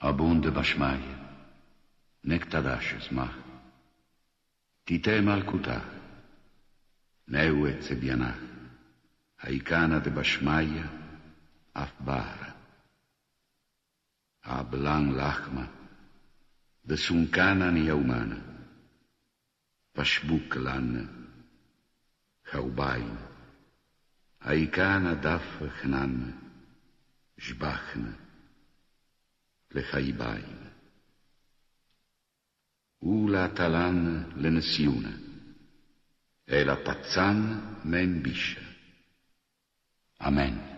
Abunde bashmaya, nektadashes mach. Tite malkutah, neue tsebianach, haikana de bashmaya, afbara. Ablang lachma, de sunkana ni yaumana, pashbuk lanne, chaubain, haikana daf chnanne, jbachne, לחייביים. ולהטלן לנסיונה, אלא פצן מן בישה. אמן.